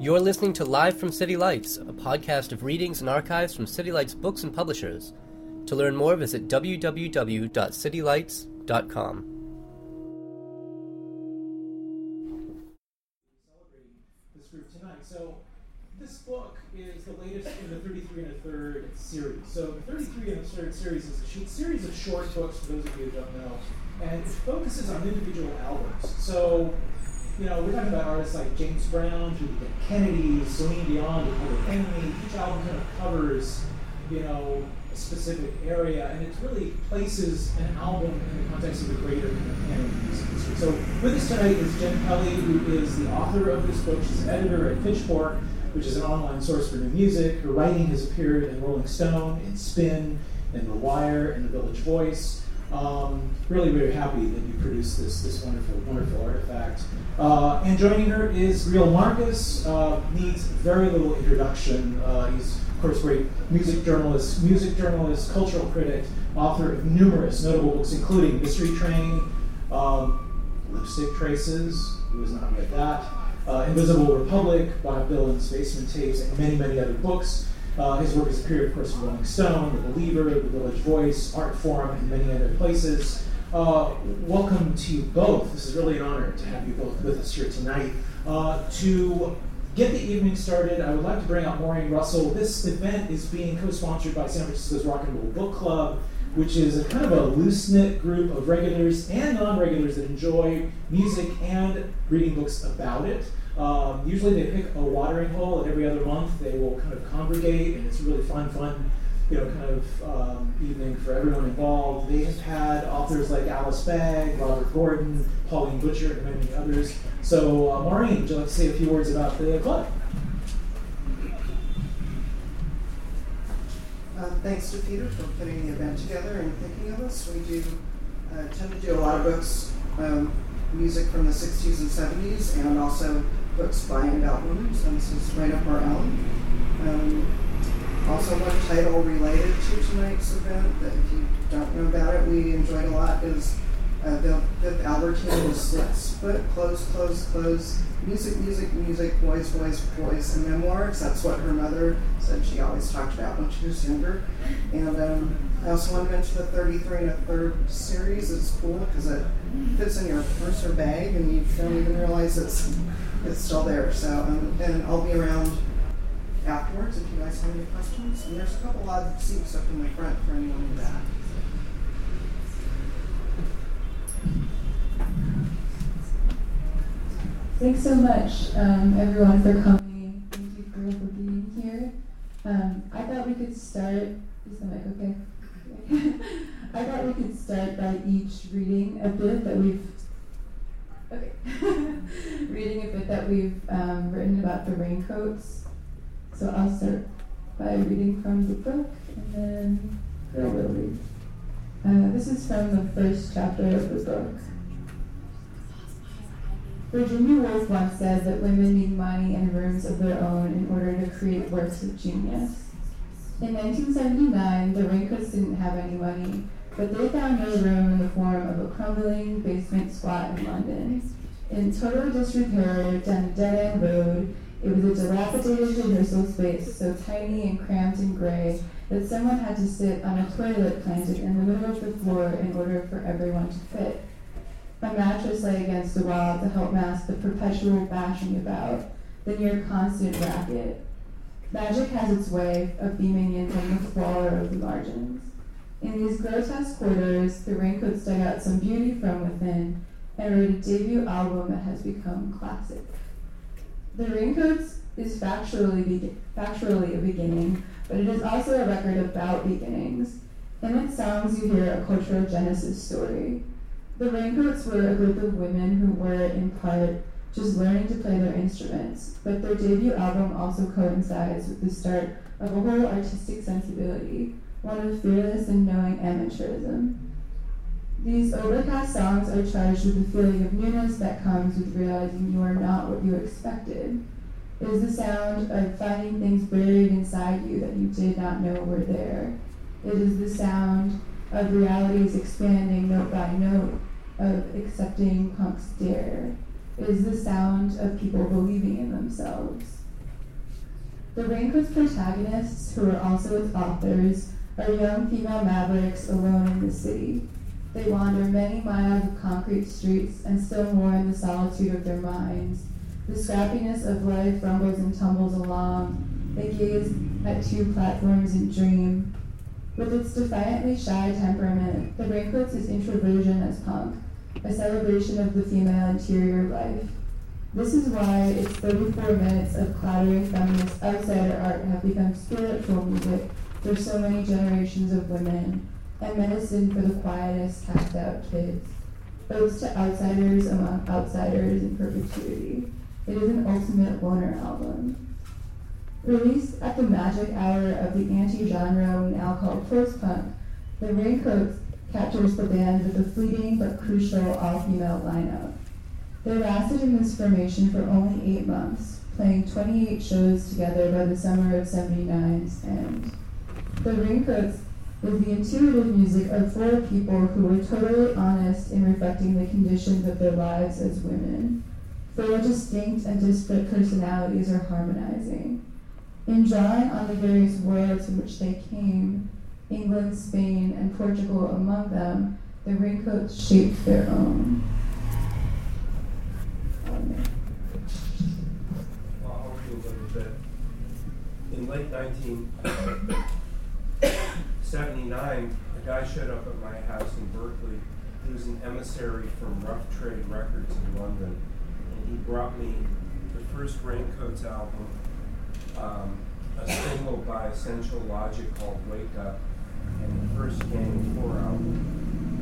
You're listening to Live from City Lights, a podcast of readings and archives from City Lights books and publishers. To learn more, visit www.citylights.com. This group tonight. So, this book is the latest in the 33 and a third series. So, the 33 and a third series is a series of short books, for those of you who don't know, and it focuses on individual albums. So, you know, we're talking about artists like James Brown, Julie Kennedy, Celine Dion, The Public Enemy. Each album kind of covers, you know, a specific area, and it really places an album in the context of a greater kind of canon music. So with us tonight is Jenn Pelly, who is the author of this book. She's an editor at Pitchfork, which is an online source for new music. Her writing has appeared in Rolling Stone, in Spin, in The Wire, in The Village Voice. Um, really, very happy that you produced this this wonderful, wonderful artifact. Uh, and joining her is Greil Marcus. Uh, needs very little introduction. Uh, he's of course great music journalist, music journalist, cultural critic, author of numerous notable books, including Mystery Train, um, Lipstick Traces. Who has not read that? Uh, Invisible Republic, Bob Dylan's Basement Tapes, and many, many other books. Uh, his work has appeared, of course, in Rolling Stone, The Believer, The Village Voice, Artforum, and many other places. Uh, welcome to you both. This is really an honor to have you both with us here tonight. Uh, to get the evening started, I would like to bring out Maureen Russell. This event is being co-sponsored by San Francisco's Rock and Roll Book Club, which is a kind of a loose-knit group of regulars and non-regulars that enjoy music and reading books about it. Um, usually they pick a watering hole, and every other month they will kind of congregate, and it's a really fun, fun, you know, kind of um, evening for everyone involved. They have had authors like Alice Bag, Robert Gordon, Pauline Butcher, and many others. So, uh, Maureen, would you like to say a few words about the club? Uh, thanks to Peter for putting the event together and thinking of us. We do uh, tend to do a lot of books, um, music from the 60s and 70s, and also books by and about women, this is right up our alley. Um, also, one title related to tonight's event that if you don't know about it, we enjoyed a lot is uh, the, the Albertine Slits. But close, close, close. Music, music, music, boys, boys, boys, and memoirs. That's what her mother said she always talked about when she was younger. And um, I also want to mention the 33 and a third series. It's cool because it fits in your purse or bag and you don't even realize it's it's still there. So, um, and I'll be around afterwards if you guys have any questions. And there's a couple odd seats up in the front for anyone in the back. Thanks so much, um, everyone, for coming. Thank you for being here. Um, I thought we could start. Is the mic okay? I thought we could start by each reading a bit that we've Okay. Reading a bit that we've um, written about the raincoats. So I'll start by reading from the book and then Phil will read. Uh, this is from the first chapter of the book. Virginia Woolf once said that women need money and rooms of their own in order to create works of genius. In 1979, the Raincoats didn't have any money, but they found no room in the form of a crumbling basement squat in London. In total disrepair down a dead end road, it was a dilapidated rehearsal space so tiny and cramped and gray that someone had to sit on a toilet planted in the middle of the floor in order for everyone to fit. A mattress lay against the wall to help mask the perpetual bashing about, the near constant racket. Magic has its way of beaming in from the squalor of the margins. In these grotesque quarters, the raincoats dug out some beauty from within and wrote a debut album that has become classic. The Raincoats is factually, be- factually a beginning, but it is also a record about beginnings. In its songs, you hear a cultural genesis story. The Raincoats were a group of women who were, in part, just learning to play their instruments, but their debut album also coincides with the start of a whole artistic sensibility, one of fearless and knowing amateurism. These overcast songs are charged with the feeling of newness that comes with realizing you are not what you expected. It is the sound of finding things buried inside you that you did not know were there. It is the sound of realities expanding note by note of accepting punk's dare. Is the sound of people believing in themselves. The Raincoats protagonists, who are also its authors, are young female mavericks alone in the city. They wander many miles of concrete streets and still more in the solitude of their minds. The scrappiness of life rumbles and tumbles along. They gaze at two platforms and dream. With its defiantly shy temperament, the Raincoats is introversion as punk, a celebration of the female interior life. This is why its 34 minutes of clattering feminist outsider art have become spiritual music for so many generations of women and medicine for the quietest, cast out kids. Odes to outsiders among outsiders in perpetuity. It is an ultimate loner album. Released at the magic hour of the anti-genre we now call post-punk, The Raincoats captures the band with a fleeting but crucial all-female lineup. They lasted in this formation for only eight months, playing 28 shows together by the summer of 79's end. The Raincoats is the intuitive music of four people who were totally honest in reflecting the conditions of their lives as women. Four distinct and disparate personalities are harmonizing. In drawing on the various worlds from which they came, England, Spain, and Portugal among them, the Raincoats shaped their own. In late 1979, a guy showed up at my house in Berkeley. He was an emissary from Rough Trade Records in London, and he brought me the first Raincoats album, um, a single by Essential Logic called Wake Up, and the first of Four album.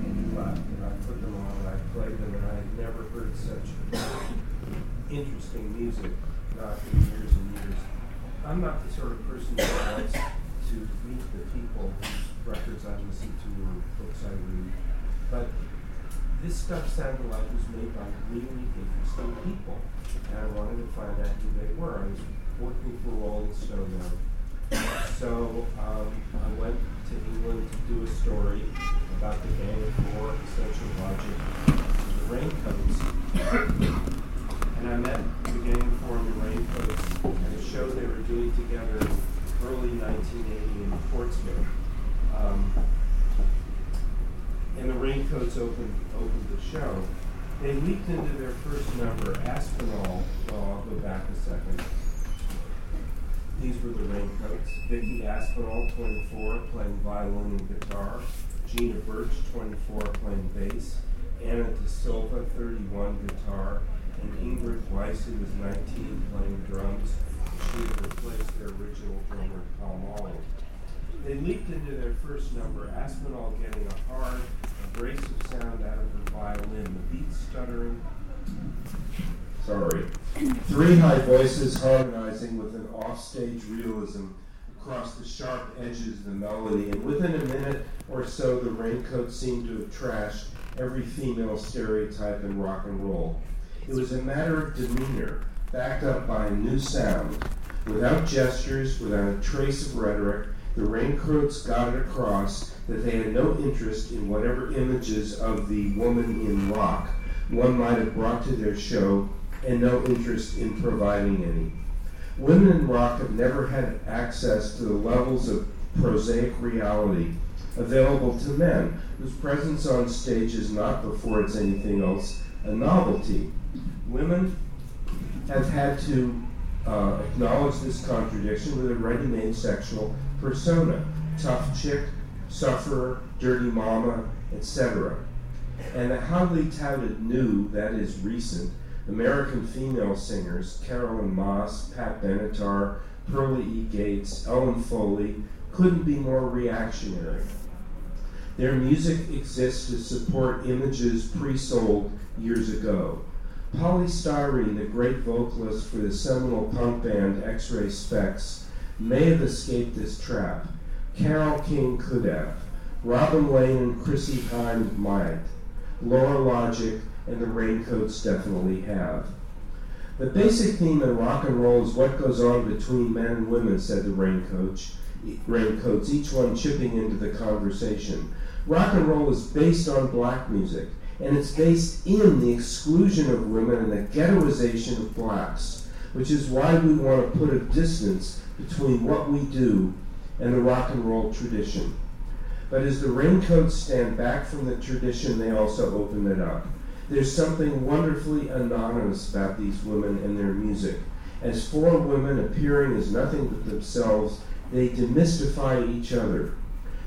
And he left, and I put them on, and I played them, and I had never heard such interesting music, not in years and years. I'm not the sort of person who wants to meet the people whose records I listen to or books I read, but this stuff sounded like it was made by really interesting people, and I wanted to find out who they were. I was working for Rolling Stone now. So um, I went to England to do a story about the Gang of Four, Essential Logic, the Raincoats. And I met the Gang of Four and the Raincoats at a show they were doing together in early 1980 in Portsmouth. Um, and the Raincoats opened, opened the show. They leaped into their first number, Aspinall. Well, I'll go back a second. These were the Raincoats. Vicky Aspinall, 24, playing violin and guitar. Gina Birch, 24, playing bass. Ana da Silva, 31, guitar. And Ingrid Weiss, who was 19, playing drums. She had replaced their original drummer, Palmolive. They leaped into their first number, Aspinall getting a hard, abrasive sound out of her violin, the beat stuttering. Sorry. Three high voices harmonizing with an offstage realism across the sharp edges of the melody, and within a minute or so, the raincoat seemed to have trashed every female stereotype in rock and roll. It was a matter of demeanor, backed up by a new sound. Without gestures, without a trace of rhetoric, the raincoats got it across that they had no interest in whatever images of the woman in rock one might have brought to their show, and no interest in providing any. Women in rock have never had access to the levels of prosaic reality available to men, whose presence on stage is not, before it's anything else, a novelty. Women have had to uh, acknowledge this contradiction with a ready made sexual persona tough chick, sufferer, dirty mama, etc. And the hotly touted new, that is recent, American female singers, Carolyne Mas, Pat Benatar, Pearlie E. Gates, Ellen Foley, couldn't be more reactionary. Their music exists to support images pre sold years ago. Poly Styrene, the great vocalist for the seminal punk band X-Ray Spex, may have escaped this trap. Carole King could have. Robin Lane and Chrissie Hynde might. Laura Logic and the Raincoats definitely have. The basic theme in rock and roll is what goes on between men and women, said the Raincoats, Raincoats, each one chipping into the conversation. Rock and roll is based on black music, and it's based in the exclusion of women and the ghettoization of blacks, which is why we want to put a distance between what we do and the rock and roll tradition. But as the raincoats stand back from the tradition, they also open it up. There's something wonderfully anonymous about these women and their music. As four women appearing as nothing but themselves, they demystify each other.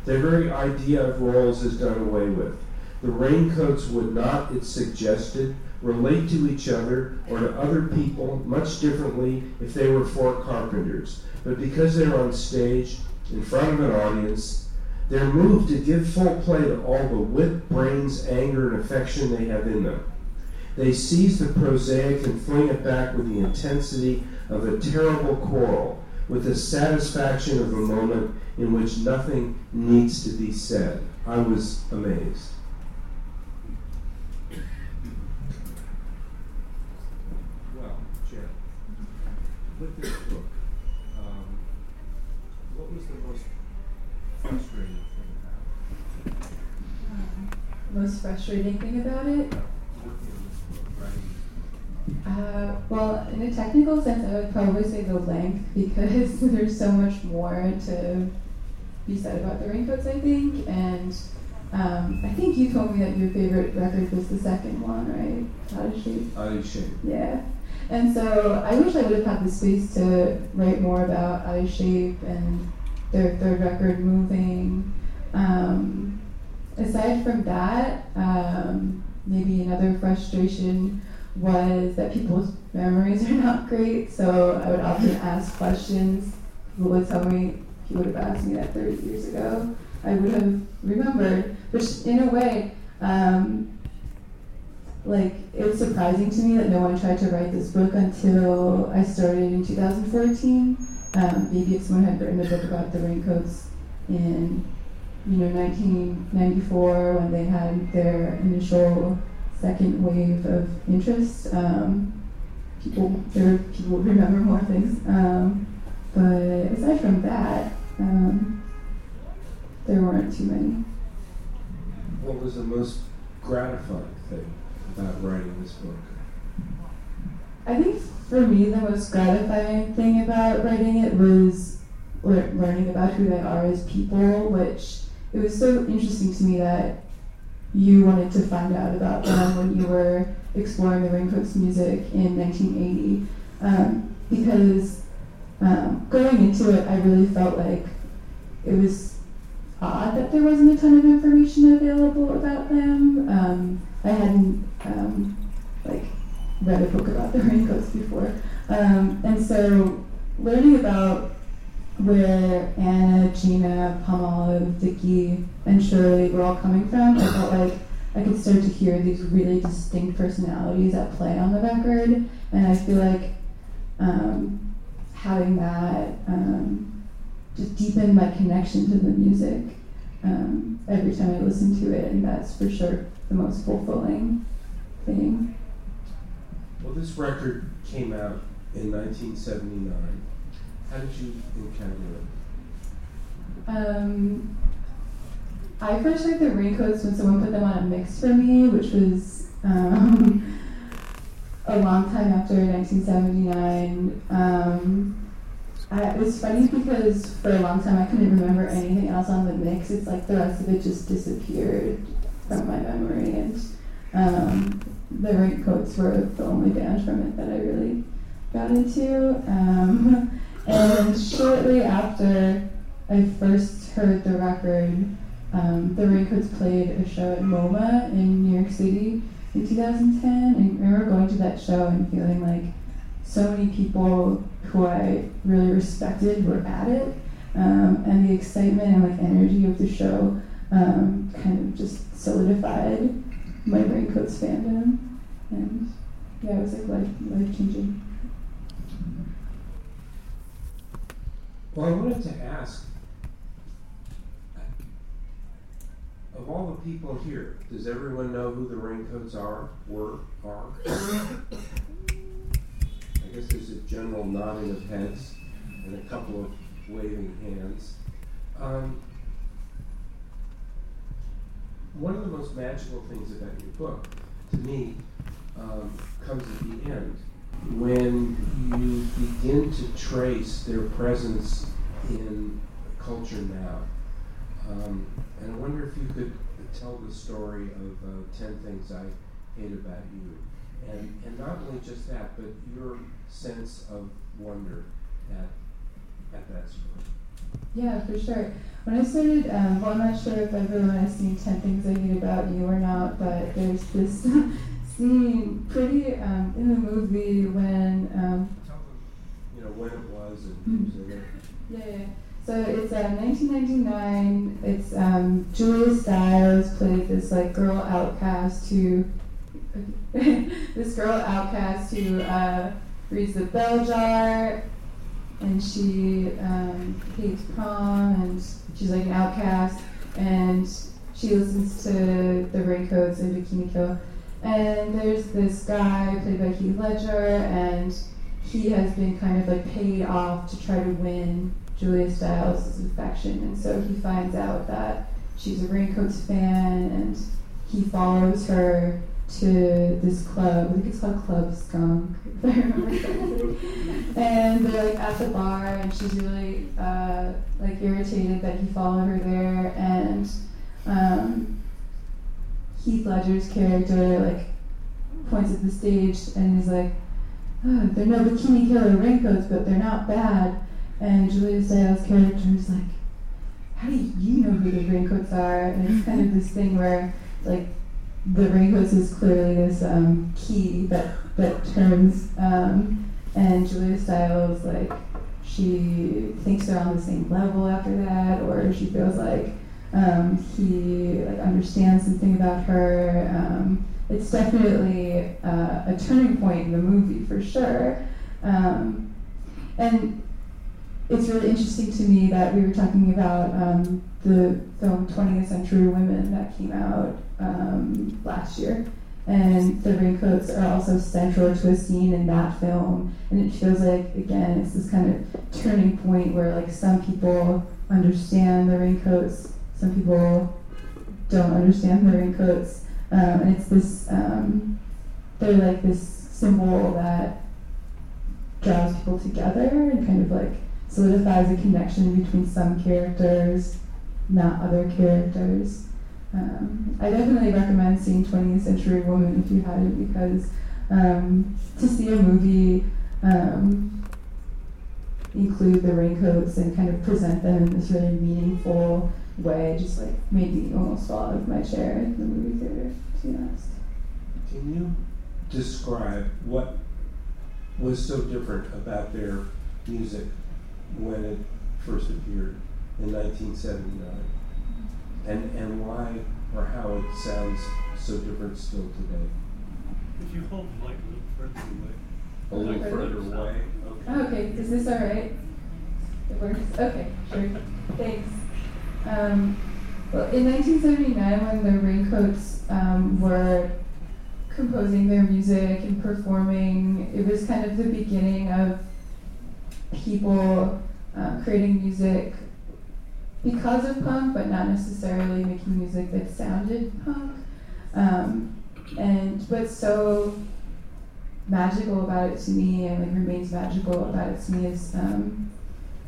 Their very idea of roles is done away with. The raincoats would not, it's suggested, relate to each other or to other people much differently if they were four carpenters. But because they're on stage, in front of an audience, they're moved to give full play to all the wit, brains, anger, and affection they have in them. They seize the prosaic and fling it back with the intensity of a terrible quarrel, with the satisfaction of a moment in which nothing needs to be said. I was amazed. Well, with this book, um, what was the most frustrating? Most frustrating thing about it? Working on this book, writing Uh, well, in a technical sense, I would probably say the length because there's so much more to be said about the raincoats, I think. And um, I think you told me that your favorite record was the second one, right? Odyssey. Ali Shane. Yeah. And so I wish I would have had the space to write more about Eye Shape and their third record, Moving. Um, aside from that, um, maybe another frustration was that people's memories are not great. So I would often ask questions. People would tell me, if you would have asked me that 30 years ago, I would have remembered. Which, in a way, um, like it was surprising to me that no one tried to write this book until I started in 2014. Um, maybe if someone had written a book about the raincoats in, you know, 1994 when they had their initial second wave of interest. Um, people, there people would remember more things. Um, but aside from that, um, there weren't too many. What was the most gratifying thing about writing this book? I think for me, the most gratifying thing about writing it was lear- learning about who they are as people, which it was so interesting to me that you wanted to find out about them when you were exploring the Raincoats music in 1980. Um, because um, going into it, I really felt like it was odd that there wasn't a ton of information available about them. Um, I hadn't um, like read a book about the raincoats before, um, and so learning about where Anna, Gina, Pamela, Vicky, and Shirley were all coming from, I felt like I could start to hear these really distinct personalities at play on the record, and I feel like um, having that um, just deepened my connection to the music um, every time I listen to it, and that's for sure the most fulfilling thing. Well, this record came out in 1979. How did you encounter it? Um, I first heard the raincoats when someone put them on a mix for me, which was um, a long time after 1979. Um, I, it was funny because for a long time I couldn't remember anything else on the mix. It's like the rest of it just disappeared from my memory, and um, the raincoats were the only band from it that I really got into. Um, and shortly after I first heard the record, um, the Raincoats played a show at MoMA in New York City in 2010. And I remember going to that show and feeling like so many people who I really respected were at it. Um, and the excitement and like energy of the show um, kind of just solidified my Raincoats fandom. And yeah, it was like life, life changing. Well, I wanted to ask of all the people here, does everyone know who the Raincoats are, were, are? I guess there's a general nodding of heads and a couple of waving hands. Um, one of the most magical things about your book, to me, um, comes at the end when you begin to trace their presence in culture now. Um, and I wonder if you could tell the story of uh, 10 Things I Hate About You. And, and not only just that, but your sense of wonder at, at that story. Yeah, for sure. When I started, um, well, I'm not sure if everyone has seen 10 Things I Hate About You or not, but there's this scene pretty um, in the movie when. Um, you know, when it was and it. Yeah, yeah. So it's uh, 1999. It's um, Julia Stiles played this like girl outcast who, this girl outcast who uh, reads the bell jar, and she um, hates prom, and she's like an outcast, and she listens to the Raincoats and Bikini Kill. And there's this guy played by Heath Ledger, and he has been kind of like paid off to try to win Julia Stiles' affection, and so he finds out that she's a Raincoats fan, and he follows her to this club. I think it's called Club Skunk, if I remember correctly. and they're like at the bar, and she's really uh, like irritated that he followed her there, and um, Heath Ledger's character like points at the stage and he's like, oh, "They're no bikini killer raincoats, but they're not bad." And Julia Stiles' character is like, how do you know who the raincoats are? And it's kind of this thing where, like, the raincoats is clearly this um, key that that turns, um, and Julia Stiles like she thinks they're on the same level after that, or she feels like um, he like understands something about her. Um, it's definitely uh, a turning point in the movie for sure, um, and it's really interesting to me that we were talking about um, the film 20th Century Women that came out um, last year. And the raincoats are also central to a scene in that film. And it feels like, again, it's this kind of turning point where, like, some people understand the raincoats, some people don't understand the raincoats. Um, and it's this, um, they're like this symbol that draws people together and kind of like solidifies a connection between some characters, not other characters. Um, I definitely recommend seeing 20th Century Woman if you haven't, because um, to see a movie um, include the raincoats and kind of present them in this really meaningful way just like made me almost fall out of my chair in the movie theater, to be honest. Can you describe what was so different about their music when it first appeared in 1979, and and why or how it sounds so different still today. If you hold the mic a little further away. A little Okay. further away. Oh, okay, is this all right? It works? Okay, sure. Thanks. Um, well, in 1979, when the Raincoats um, were composing their music and performing, it was kind of the beginning of people uh, creating music because of punk, but not necessarily making music that sounded punk. Um, and what's so magical about it to me, and like remains magical about it to me, is um,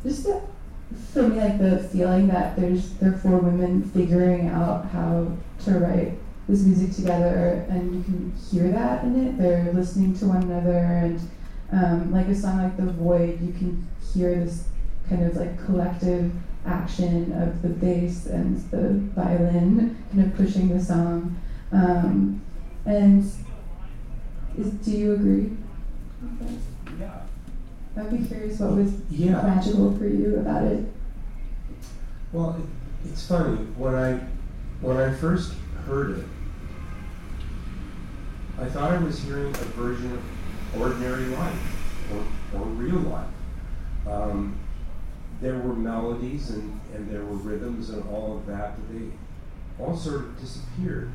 just the, for me like the feeling that there's there are four women figuring out how to write this music together, and you can hear that in it. They're listening to one another, and um, like a song like The Void, you can hear this kind of like collective action of the bass and the violin kind of pushing the song. Um, and is, do you agree? Yeah. I'd be curious what was Yeah. magical for you about it. Well, it, it's funny when I when I first heard it, I thought I was hearing a version of ordinary life or, or real life. Um, there were melodies and, and there were rhythms and all of that, but they all sort of disappeared.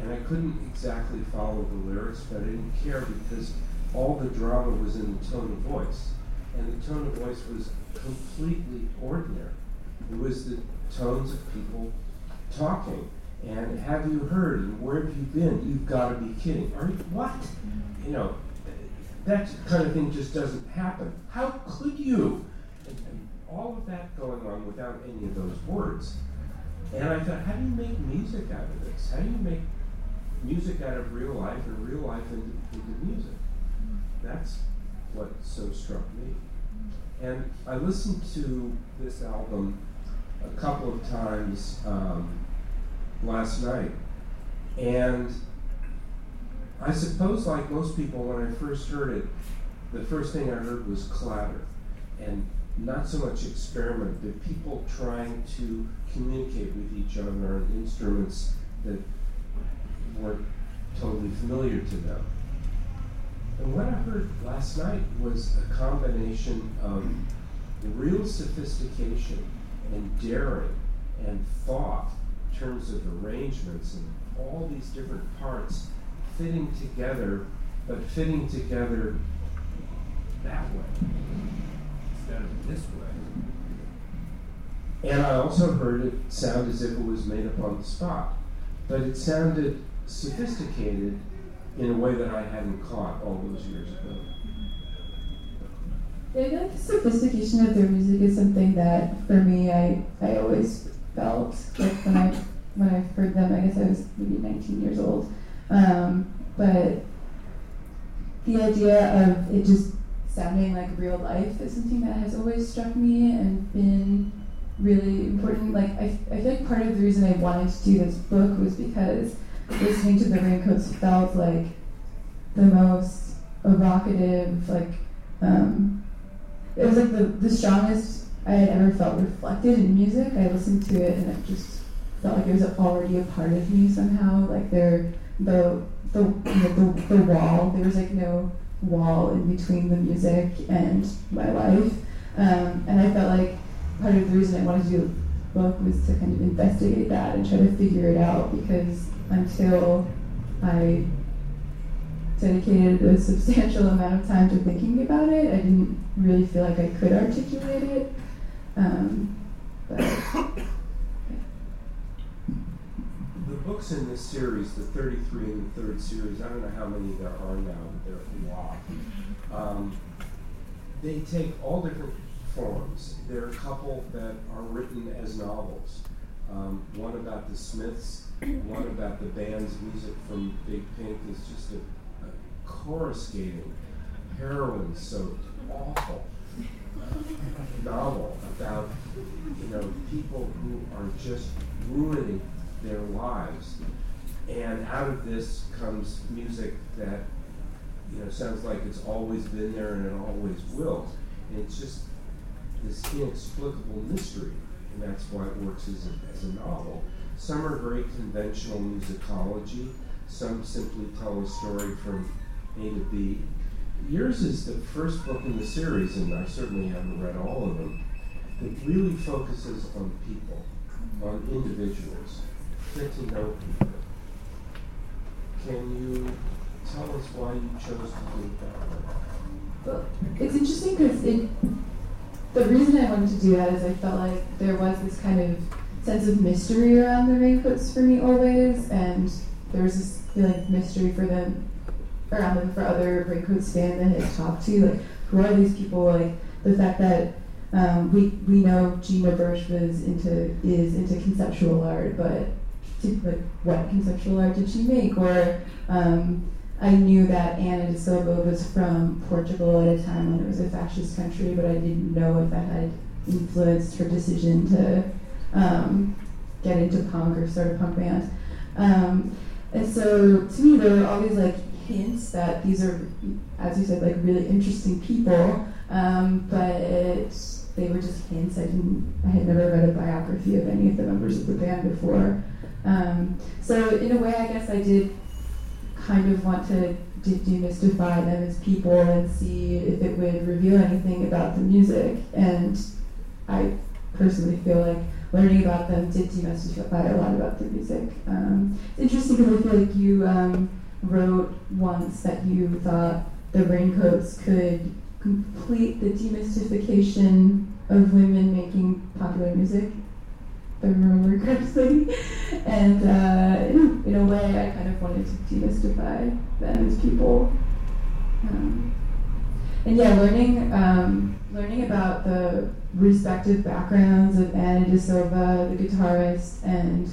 And I couldn't exactly follow the lyrics, but I didn't care because all the drama was in the tone of voice. And the tone of voice was completely ordinary. It was the tones of people talking. And have you heard? And where have you been? You've got to be kidding. Are you what? You know, that kind of thing just doesn't happen. How could you? And, and all of that going on without any of those words. And I thought, how do you make music out of this? How do you make music out of real life and real life into, into music? That's what so struck me. And I listened to this album a couple of times um, last night, and I suppose, like most people, when I first heard it, the first thing I heard was clatter, and not so much experiment, but people trying to communicate with each other on instruments that weren't totally familiar to them. And what I heard last night was a combination of real sophistication and daring and thought in terms of arrangements and all these different parts fitting together, but fitting together that way instead of this way. And I also heard it sound as if it was made up on the spot, but it sounded sophisticated in a way that I hadn't caught all those years ago. The sophistication of their music is something that, for me, I, I always felt like when I when I heard them. I guess I was maybe 19 years old, um, but the idea of it just sounding like real life is something that has always struck me and been really important. Like I, I feel like part of the reason I wanted to do this book was because listening to the Raincoats felt like the most evocative, like um, it was like the, the strongest I had ever felt reflected in music. I listened to it and it just felt like it was already a part of me somehow. Like there, the the, the the wall. There was like no wall in between the music and my life, um, and I felt like part of the reason I wanted to do the book was to kind of investigate that and try to figure it out because until I dedicated a substantial amount of time to thinking about it, I didn't really feel like I could articulate it. Um, but The books in this series, the 33 and the third series, I don't know how many there are now, but there are a lot. Um, they take all different forms. There are a couple that are written as novels. Um, one about the Smiths, one about the band's music from Big Pink is just a, a coruscating, heroin soaked, awful novel about you know people who are just ruining their lives. And out of this comes music that you know sounds like it's always been there and it always will. And it's just this inexplicable mystery, and that's why it works as a, as a novel. Some are very conventional musicology. Some simply tell a story from A to B. Yours is the first book in the series, and I certainly haven't read all of them, that really focuses on people, on individuals, get to know people. Can you tell us why you chose to do that? Well, it's interesting because it. The reason I wanted to do that is I felt like there was this kind of sense of mystery around the raincoats for me always, and there was this feeling of mystery for them around them for other raincoats fans that I had talked to. Like, who are these people? Like the fact that um, we we know Gina Birch was into is into conceptual art, but did, like what conceptual art did she make? Or um, I knew that Ana da Silva was from Portugal at a time when it was a fascist country, but I didn't know if that had influenced her decision to um, get into punk or start a punk band. Um, and so to me, there were all these like hints that these are, as you said, like really interesting people, um, but they were just hints. I didn't, I had never read a biography of any of the members of the band before. Um, so in a way, I guess I did kind of want to de- demystify them as people and see if it would reveal anything about the music. And I personally feel like learning about them did demystify a lot about the music. Um, it's interesting because I feel like you um, wrote once that you thought the Raincoats could complete the demystification of women making popular music. The rumor correctly. and uh, in, a way, I kind of wanted to demystify them as people. Um, and yeah, learning um, learning about the respective backgrounds of Ana da Silva, the guitarist and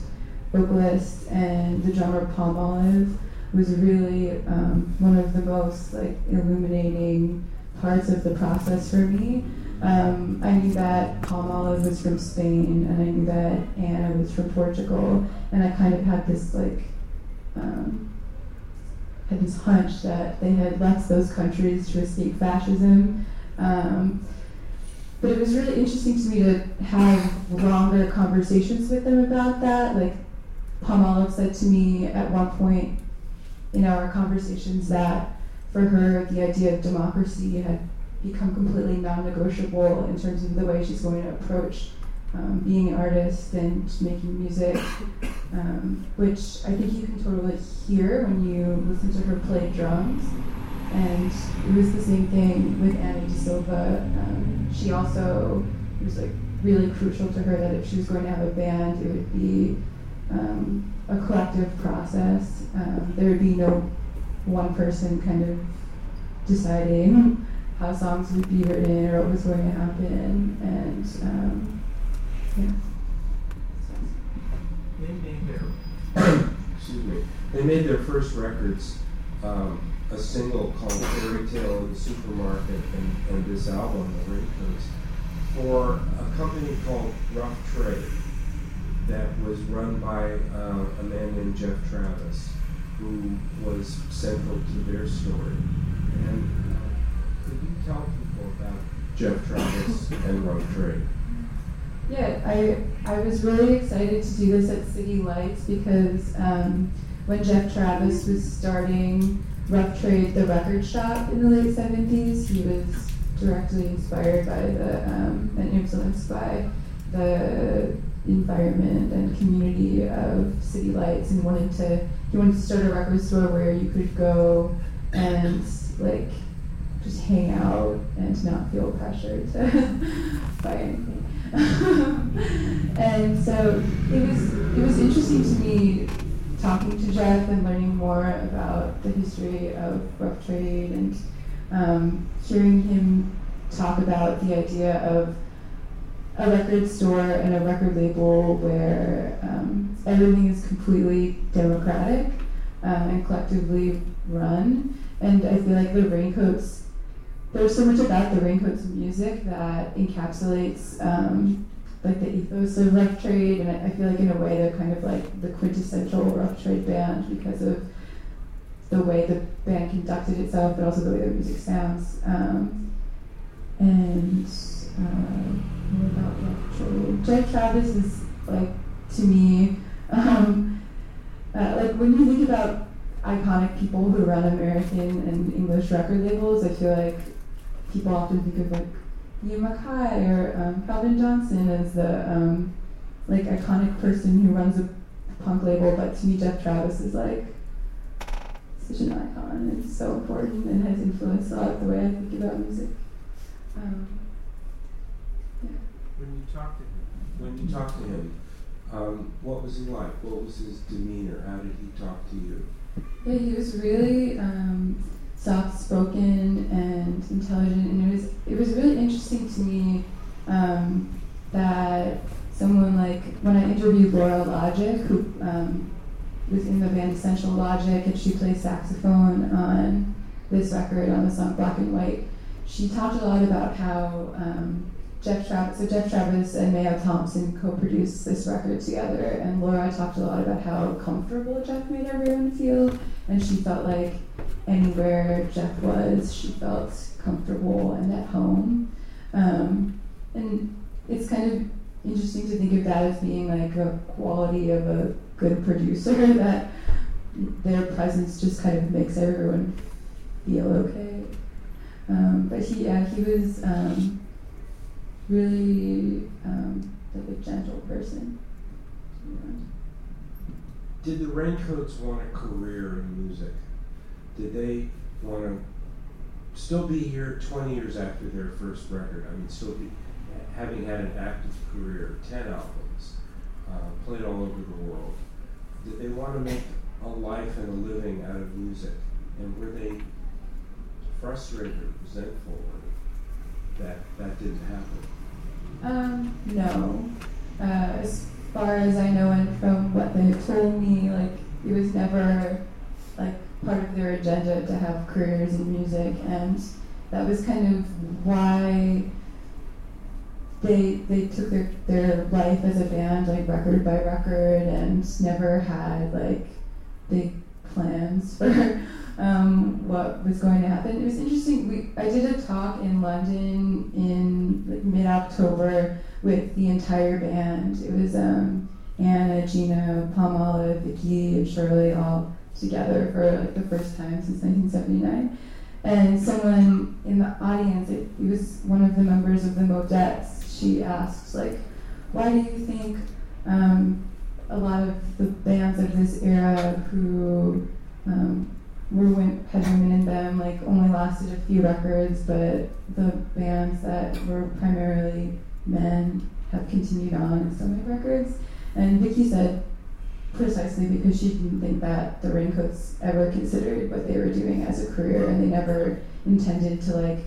vocalist, and the drummer Palmolive was really um, one of the most like illuminating parts of the process for me. Um, I knew that Palmolive was from Spain, and I knew that Anna was from Portugal, and I kind of had this like um, had this hunch that they had left those countries to escape fascism. Um, but it was really interesting to me to have longer conversations with them about that. Like Palmolive said to me at one point in our conversations that for her the idea of democracy had become completely non-negotiable in terms of the way she's going to approach um, being an artist and making music, um, which I think you can totally hear when you listen to her play drums. And it was the same thing with Annie De Silva. Um, she also it was like really crucial to her that if she was going to have a band, it would be um, a collective process. Um, there would be no one person kind of deciding how songs would be written or what was going to happen, and um, yeah. They made their excuse me. They made their first records. Um, a single called Fairy Tale in the Supermarket and, and this album, The Raincoats, for a company called Rough Trade that was run by uh, a man named Geoff Travis, who was central to their story. And could you tell people about Geoff Travis and Rough Trade? Yeah, I I was really excited to do this at City Lights because um, when Geoff Travis was starting Rough Trade, the record shop in the late 70s, he was directly inspired by the um, and influenced by the environment and community of City Lights and wanted to he wanted to start a record store where you could go and like just hang out and not feel pressured to buy anything. and so it was it was interesting to me talking to Geoff and learning more about the history of rough trade and um, hearing him talk about the idea of a record store and a record label where um, everything is completely democratic um, and collectively run. And I feel like the Raincoats, there's so much about the Raincoats music that encapsulates um, like the ethos of Rough Trade, and I, I feel like in a way they're kind of like the quintessential Rough Trade band because of the way the band conducted itself, but also the way their music sounds. Um, and uh, what about Rough Trade? Geoff Travis is like to me, um, uh, like when you think about iconic people who run American and English record labels, I feel like people often think of like Ian MacKaye or um, Calvin Johnson as the um, like iconic person who runs a punk label, but to me Geoff Travis is like such an icon and so important and has influenced a lot the way I think about music. Um, yeah. When you talk to him, when you talk to him, um, what was he like? What was his demeanor? How did he talk to you? Yeah, he was really um, soft spoken and intelligent, and it was it was really interesting to me um, that someone like when I interviewed Laura Logic, who um, was in the band Essential Logic, and she plays saxophone on this record on the song Black and White. She talked a lot about how um, Geoff Travis, so Geoff Travis and Mayo Thompson co-produced this record together, and Laura talked a lot about how comfortable Geoff made everyone feel, and she felt like anywhere Geoff was, she felt comfortable and at home. Um, and it's kind of interesting to think of that as being like a quality of a good producer that their presence just kind of makes everyone feel okay. Um, but he, yeah, he was um, really um, like a gentle person. Did the Raincoats want a career in music? Did they want to still be here 20 years after their first record? I mean, still be having had an active career, 10 albums. uh, played all over the world. Did they want to make a life and a living out of music? And were they frustrated resentful that that didn't happen? Um, no. Uh, as far as I know, and from what they told me, like it was never like part of their agenda to have careers in music, and that was kind of why they they took their their life as a band like record by record and never had like big plans for um, what was going to happen. It was interesting. We I did a talk in London in like, mid October with the entire band. It was um, Ana, Gina, Pamela, Vicky, and Shirley all together for like the first time since 1979. And someone in the audience, it, it was one of the members of the Modettes. She asked, like, "Why do you think um, a lot of the bands of this era who um, were had women in them like only lasted a few records, but the bands that were primarily men have continued on and still make records?" And Vicky said, precisely because she didn't think that the Raincoats ever considered what they were doing as a career, and they never intended to like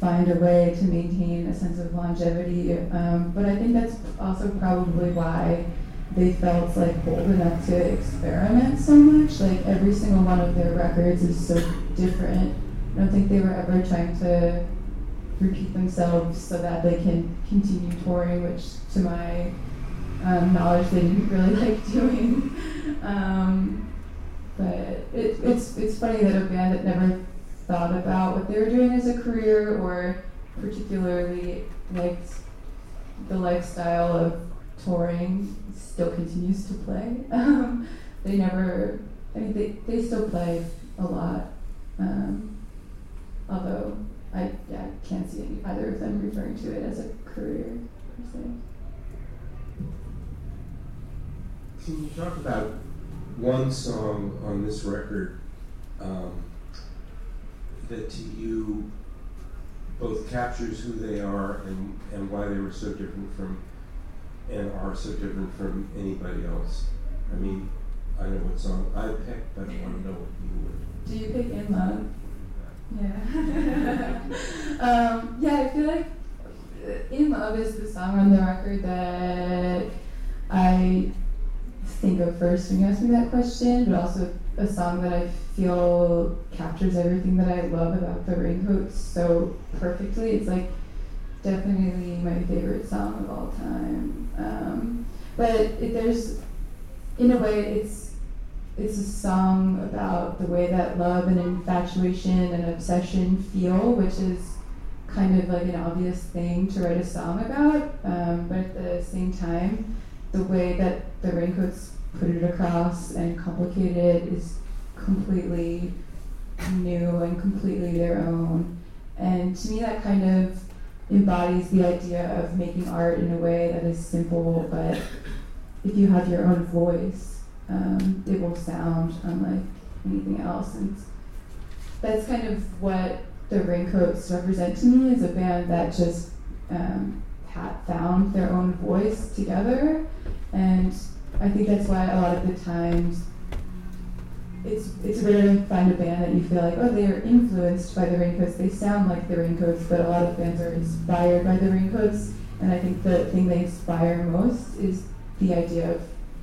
find a way to maintain a sense of longevity. Um, but I think that's also probably why they felt like bold enough to experiment so much. Like every single one of their records is so different. I don't think they were ever trying to repeat themselves so that they can continue touring, which to my um, knowledge they didn't really like doing. Um, but it, it's it's funny that a band that never thought about what they were doing as a career or particularly liked the lifestyle of touring still continues to play. Um, they never, I mean, they, they still play a lot. Um, although I yeah, can't see any, either of them referring to it as a career per se. Can you talk about one song on this record um, that to you both captures who they are and, and why they were so different from and are so different from anybody else? I mean, I know what song I picked, but I want to know what you would. Do you pick In Love? Yeah. um, yeah, I feel like In Love is the song on the record that I think of first when you ask me that question, but also a song that I feel captures everything that I love about the Raincoats so perfectly. It's like definitely my favorite song of all time. Um, but it, there's, in a way, it's it's a song about the way that love and infatuation and obsession feel, which is kind of like an obvious thing to write a song about. Um, but at the same time, the way that the Raincoats put it across and complicate it is completely new and completely their own. And to me, that kind of embodies the idea of making art in a way that is simple, but if you have your own voice, um, it will sound unlike anything else. And that's kind of what the Raincoats represent to me as a band that just um, had found their own voice together. And I think that's why a lot of the times it's it's rare to find a band that you feel like, oh, they are influenced by the Raincoats. They sound like the Raincoats, but a lot of bands are inspired by the Raincoats. And I think the thing they inspire most is the idea of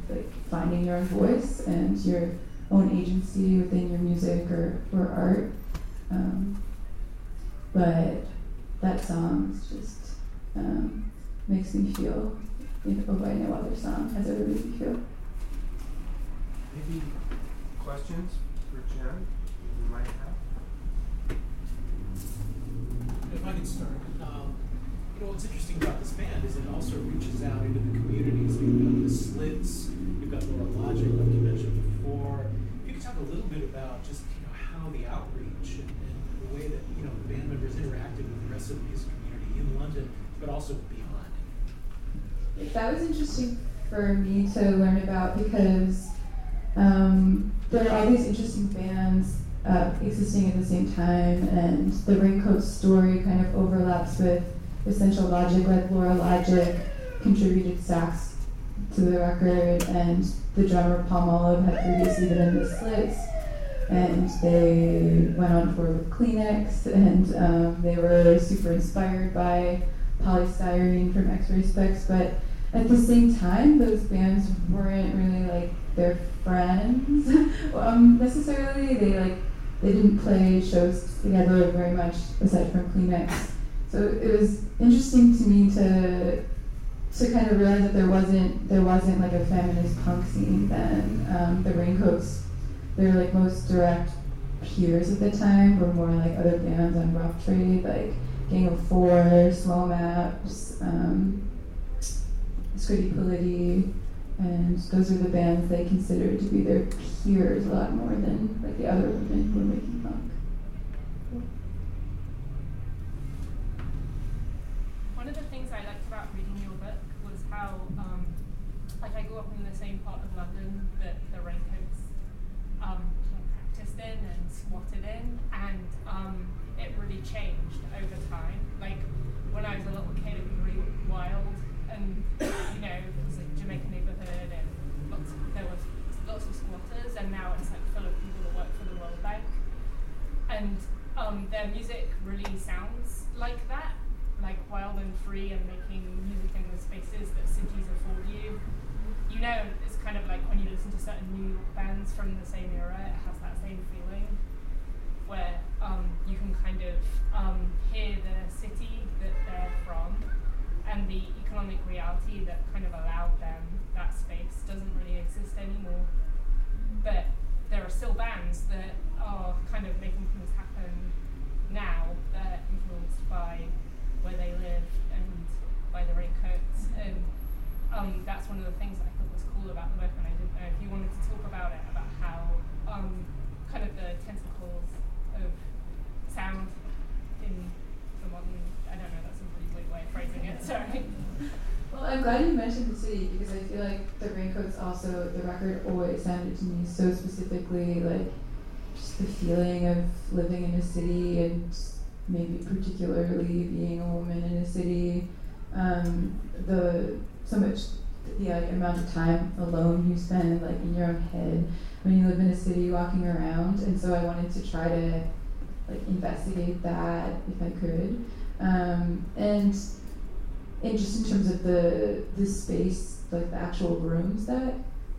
like finding your own voice and your own agency within your music or, or art. Um, but that song just um, makes me feel in a way no other song has ever made me feel. Maybe questions for Jenn you might have? If I can start. Um, you know, what's interesting about this band is it also reaches out into the communities. You've got the Slits, you've got Lora Logic, like you mentioned before. If you could talk a little bit about just you know how the outreach and, and the way that you know the band members interacted with the rest of the music community in London, but also beyond. That was interesting for me to learn about because um, there are all these interesting bands uh, existing at the same time, and the Raincoat story kind of overlaps with Essential Logic, like Lora Logic contributed sax to the record, and the drummer Palmolive had previously been in the Slits, and they went on tour with Kleenex, and um, they were super inspired by Poly Styrene from X-Ray Spex, but at the same time, those bands weren't really like their friends um, necessarily. They like they didn't play shows together very much aside from Kleenex. So it was interesting to me to to kind of realize that there wasn't there wasn't like a feminist punk scene then. Um, the Raincoats, their like most direct peers at the time were more like other bands on Rough Trade, like Gang of Four, Swell Maps, um, Scritti Politti, and those are the bands they considered to be their peers a lot more than like the other women who are making punk. One of the things I liked about reading your book was how, um, like, I grew up in the same part of London that the Raincoats um, practiced in and squatted in, and um, it really changed over time. Like, when I was a little kid, it was really wild, and you know, it was a Jamaican neighborhood, and lots of, there was lots of and now it's like full of people that work for the World Bank, and um, their music really sounds like that like wild and free and making music in the spaces that cities afford you. You know, it's kind of like when you listen to certain New York bands from the same era, it has that same feeling where um, you can kind of um, hear the city that they're from and the economic reality that kind of allowed them that space doesn't really exist anymore. But there are still bands that are kind of making things happen now that are influenced by where they live and by the raincoats. And um, that's one of the things that I thought was cool about the book. And I didn't know if you wanted to talk about it, about how um, kind of the tentacles of sound in the modern. I don't know. That's a really weird way of phrasing it. Sorry. Well, I'm glad you mentioned the city because I feel the also, the record always sounded to me so specifically like just the feeling of living in a city and maybe particularly being a woman in a city. Um, the so much the like, amount of time alone you spend like in your own head when you live in a city walking around, and so I wanted to try to like investigate that if I could, um, and and just in terms of the the space, like the actual rooms that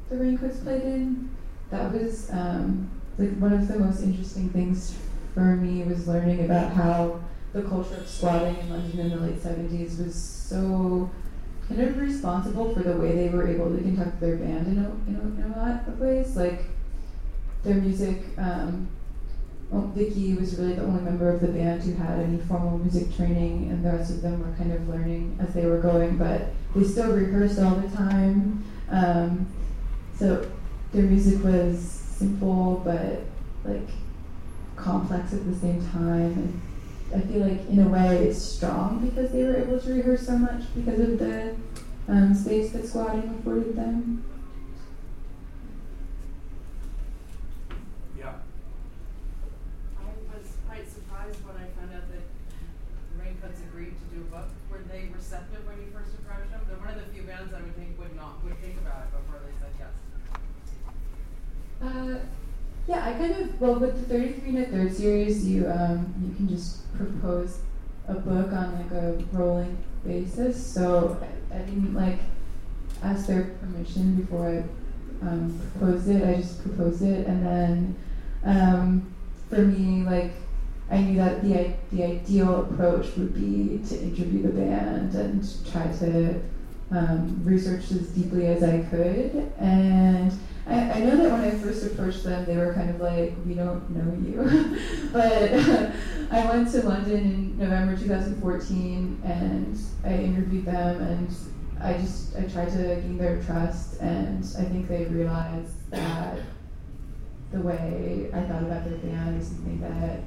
the Raincoats played in, that was um, like one of the most interesting things for me was learning about how the culture of squatting in London in the late 70s was so kind of responsible for the way they were able to conduct their band in a, in a, in a lot of ways. Like their music, um, well, Vicky was really the only member of the band who had any formal music training, and the rest of them were kind of learning as they were going, but they still rehearsed all the time. Um, so their music was simple, but like complex at the same time. And I feel like in a way it's strong because they were able to rehearse so much because of the um, space that squatting afforded them. Yeah. I was quite surprised when I found out that Raincoats agreed to do a book. Were they receptive when you first approached them? They're one of the few bands I would think would not would think about it before they said yes. Uh, yeah, I kind of well with the thirty three and a third series, you um, you can just propose a book on like a rolling basis. So I, I didn't like ask their permission before I um, proposed it. I just proposed it, and then um, for me, like I knew that the the ideal approach would be to interview the band and try to um, research as deeply as I could. And I, I know that when I first approached them, they were kind of like, "We don't know you," but I went to London in November 2014 and I interviewed them and. I just I tried to gain their trust, and I think they realized that the way I thought about their band is something that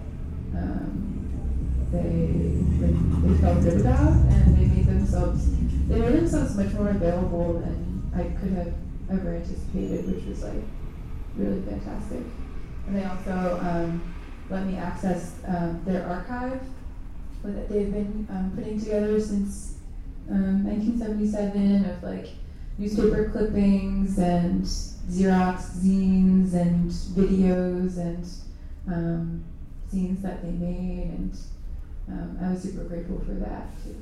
um, they like, they felt good about, and they made themselves they made themselves much more available than I could have ever anticipated, which was like really fantastic. And they also um, let me access um, their archive that they've been um, putting together since um, 1977 of like newspaper clippings and Xerox zines and videos and zines that they made, and um, I was super grateful for that too.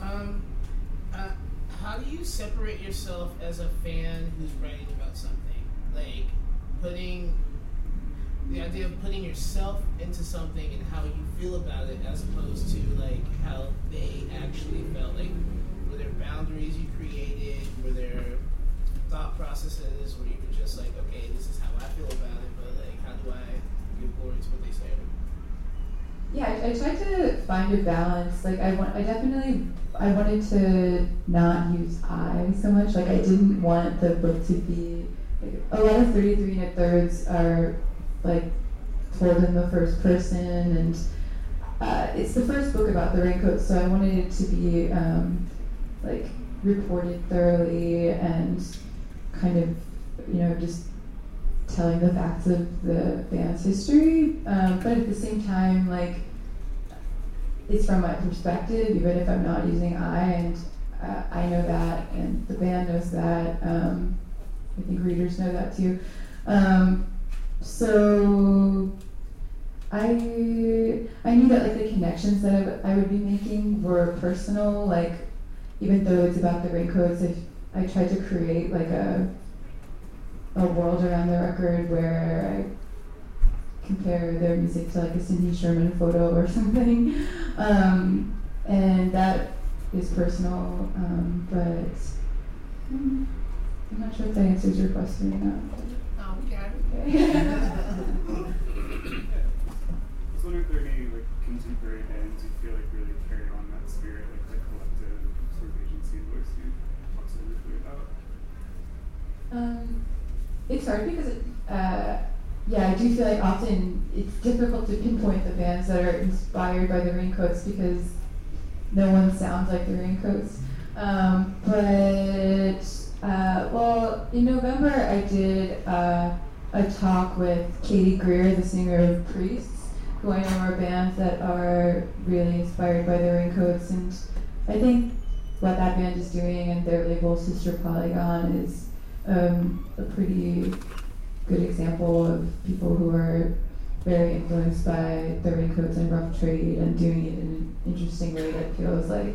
Um, uh, how do you separate yourself as a fan who's writing about something? Like putting the idea of putting yourself into something and how you feel about it as opposed to like how they actually felt like were there boundaries you created were there thought processes where you just like okay this is how i feel about it but like how do i give glory to what they say Yeah, I, I tried to find a balance. Like I want, I definitely, I wanted to not use I so much. Like I didn't want the book to be. Like, a lot of thirty-three and a thirds are like told in the first person, and uh, it's the first book about the raincoat, so I wanted it to be um, like reported thoroughly and kind of, you know, just telling the facts of the band's history, um, but at the same time, like it's from my perspective, even if I'm not using I, and uh, I know that, and the band knows that. Um, I think readers know that too. Um, so I I knew that like the connections that I, w- I would be making were personal. Like even though it's about the raincoats, I tried to create like a a world around the record where I compare their music to like a Cindy Sherman photo or something. Um, and that is personal, um, but um, I'm not sure if that answers your question or not. oh okay I was wondering if there are any like contemporary bands you feel like really carry on that spirit, like the collective sort of agency voice you talk so briefly about. Um, it's hard because, it, uh, yeah, I do feel like often it's difficult to pinpoint the bands that are inspired by the Raincoats because no one sounds like the Raincoats. Um, but, uh, well, in November I did uh, a talk with Katie Greer, the singer of Priests, who I know are bands that are really inspired by the Raincoats. And I think what that band is doing and their label Sister Polygon is um, a pretty good example of people who are very influenced by the raincoats and rough trade and doing it in an interesting way that feels like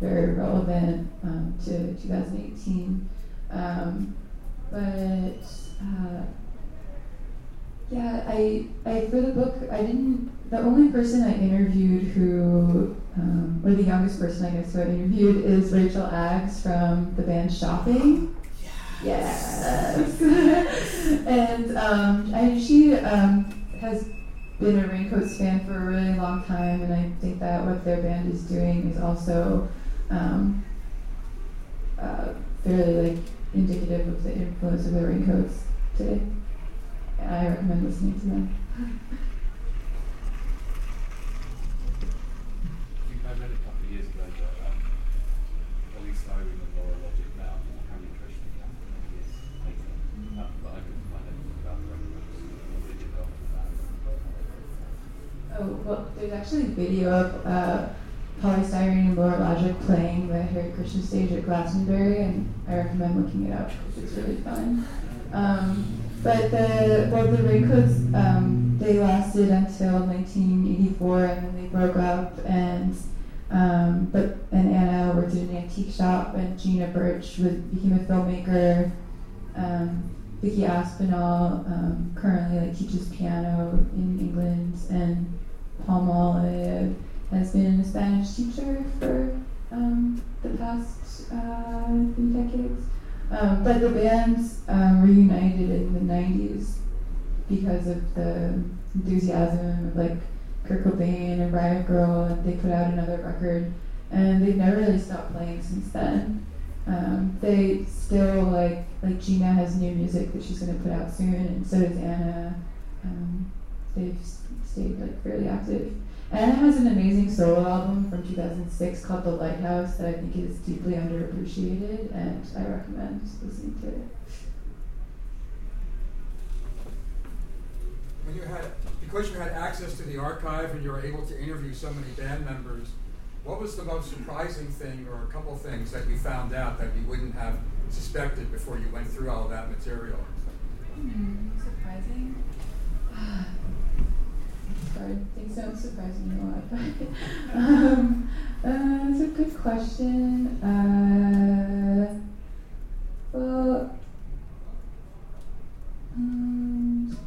very relevant um, to 2018. Um, but uh, yeah, I, I for the book I didn't. The only person I interviewed who, um, or the youngest person I guess who I interviewed is Rachel Aggs from the band Shopping. Yes. and um, I, she um, has been a Raincoats fan for a really long time, and I think that what their band is doing is also um, uh, fairly like indicative of the influence of the Raincoats today. And I recommend listening to them. I think I read a couple of years ago that um, Poly Styrene and Lora Logic now how nutrition can many years later. Um, but I couldn't find anything about the records. What they did after that. Oh, well, there's actually a video of uh, Poly Styrene and Lora Logic playing the Hare Krishna stage at Glastonbury, and I recommend looking it up because it's really fun. Um, but the well, the Raincoats um, they lasted until 1984, and then they broke up. And um, but and Ana worked in an antique shop, and Gina Birch was, became a filmmaker. Um, Vicky Aspinall um, currently like teaches piano in England, and Palmolive has been a Spanish teacher for um, the past uh, three decades. Um, but the bands um, reunited in the 90s because of the enthusiasm of like Kurt Cobain and Riot Grrrl, and they put out another record, and they've never really stopped playing since then. Um, they still like like Gina has new music that she's going to put out soon, and so does Ana. Um, they've stayed like fairly active. Ana has an amazing solo album from 2006 called The Lighthouse that I think is deeply underappreciated, and I recommend listening to it. When you had, because you had access to the archive and you were able to interview so many band members, what was the most surprising thing or a couple things that you found out that you wouldn't have suspected before you went through all that material? Hmm, surprising. Sorry, things don't surprise me a lot, but um, uh, that's a good question. Uh, well, um.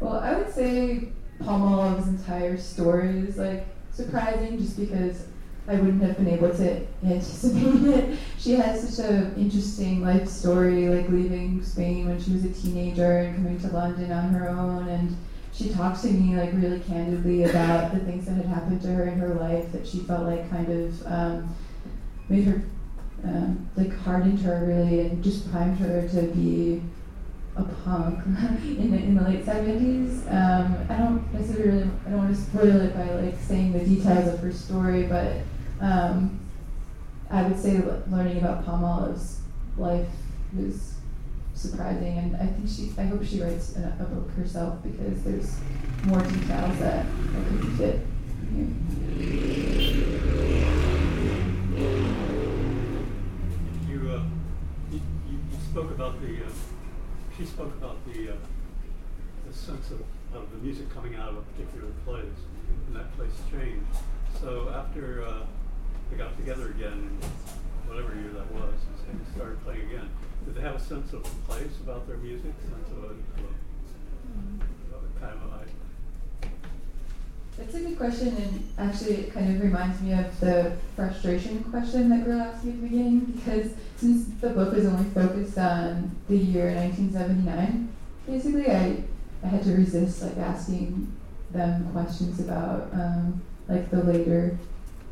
Well, I would say Palmolive's entire story is like surprising, just because I wouldn't have been able to anticipate it. She has such an interesting life story, like leaving Spain when she was a teenager and coming to London on her own. And she talks to me like really candidly about the things that had happened to her in her life that she felt like kind of um, made her um, like hardened her really and just primed her to be a punk in the, in the late 70s. Um, I don't necessarily, I don't want to spoil it by like saying the details of her story, but um, I would say learning about Palmolive's life was surprising, and I think she, I hope she writes a, a book herself because there's more details that I couldn't fit You, uh, spoke about the, uh, she spoke about the, uh, the sense of, of the music coming out of a particular place, and that place changed. So after uh, they got together again, in whatever year that was, and started playing again, did they have a sense of place about their music, sense of a, a, of a, That's a good question, and actually, it kind of reminds me of the frustration question that girl asked me at the beginning. Because since the book was only focused on the year 1979, basically, I I had to resist like asking them questions about um, like the later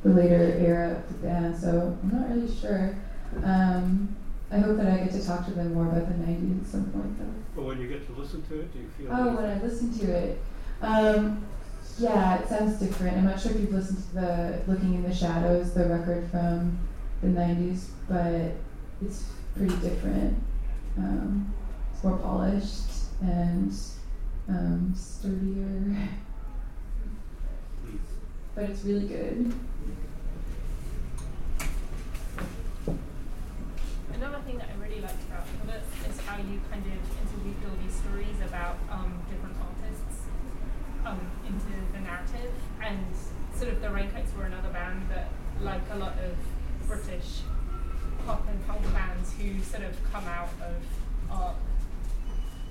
the later era of the band. So I'm not really sure. Um, I hope that I get to talk to them more about the 90s at some point, though. but when you get to listen to it, do you feel? Oh, when I listen to it, um, yeah, it sounds different. I'm not sure if you've listened to the "Looking in the Shadows," the record from the '90s, but it's pretty different. Um, it's more polished and um, sturdier, but it's really good. Another thing that I really liked about the book is how you kind of interweaved all these stories about um, different artists um, into the narrative. And sort of the Raincoats were another band that, like a lot of British pop and punk bands who sort of come out of art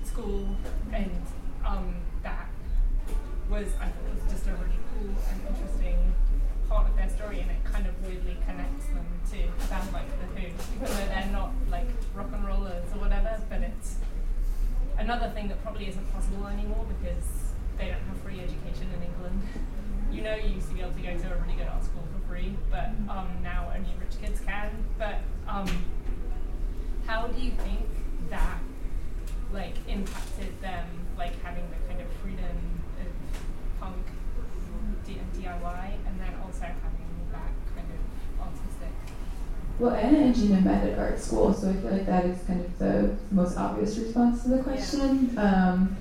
school and um, that was, I thought, was just a really cool and interesting part of their story, and it kind of weirdly connects them to bands like The Who, even though they're not like rock and rollers or whatever. But it's another thing that probably isn't possible anymore because they don't have free education in England. You know, you used to be able to go to a really good art school for free, but um, now only rich kids can. But um, how do you think that like impacted them, like having the kind of freedom of punk D- and DIY, and then also having that kind of artistic. Well, Ana and Gina met at art school, so I feel like that is kind of the most obvious response to the question. Um,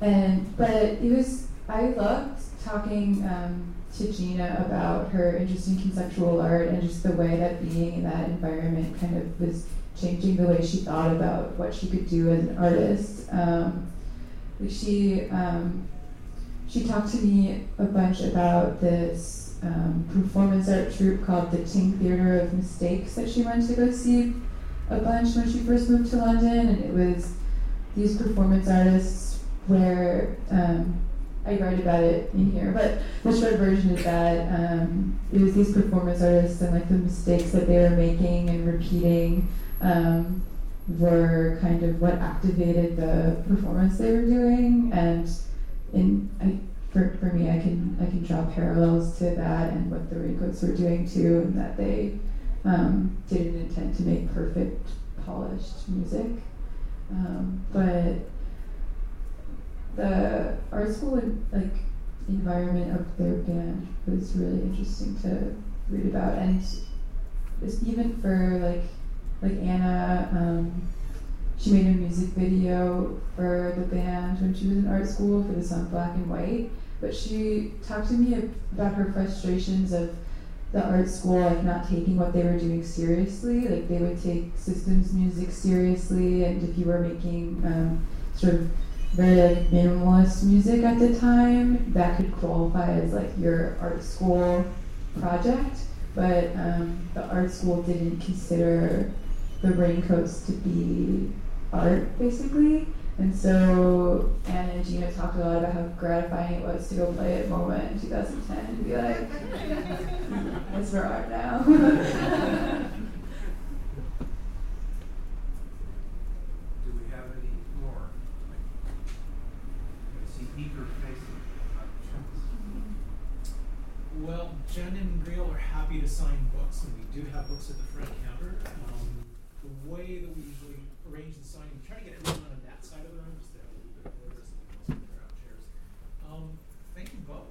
and but it was I loved talking um, to Gina about her interest in conceptual art and just the way that being in that environment kind of was changing the way she thought about what she could do as an artist. Um, she um, she talked to me a bunch about this um, performance art troupe called the Tink Theater of Mistakes that she went to go see a bunch when she first moved to London, and it was these performance artists where um, I write about it in here, but the short version is that um, it was these performance artists and like the mistakes that they were making and repeating um, were kind of what activated the performance they were doing, and in I, for, for me, I can I can draw parallels to that and what the Raincoats were doing too, and that they um, didn't intend to make perfect, polished music, um, but the art school like environment of their band was really interesting to read about, and just even for like like Ana. Um, she made a music video for the band when she was in art school for the song Black and White. but she talked to me about her frustrations of the art school like not taking what they were doing seriously. Like they would take systems music seriously, and if you were making um, sort of very like minimalist music at the time, that could qualify as like your art school project. But um, the art school didn't consider the raincoats to be art, basically. And so Ana and Gina talked a lot about how gratifying it was to go play at MoMA in 2010 and be like, it's for art now. Do we have any more? I see eager faces. Well, Jenn and Greil are happy to sign books, and we do have books at the front counter. Um, the way that we usually arrange the signing, we try to get everyone on that side of the room, just to have a little bit of we can also clear out chairs. Um, thank you both.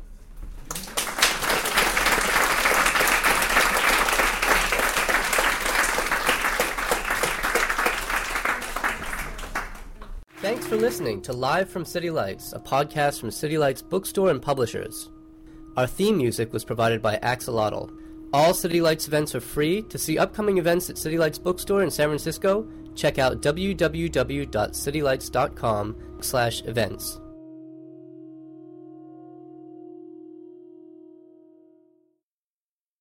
Thanks for listening to Live from City Lights, a podcast from City Lights Bookstore and Publishers. Our theme music was provided by Axolotl. All City Lights events are free. To see upcoming events at City Lights Bookstore in San Francisco, check out www.citylights.com slash events.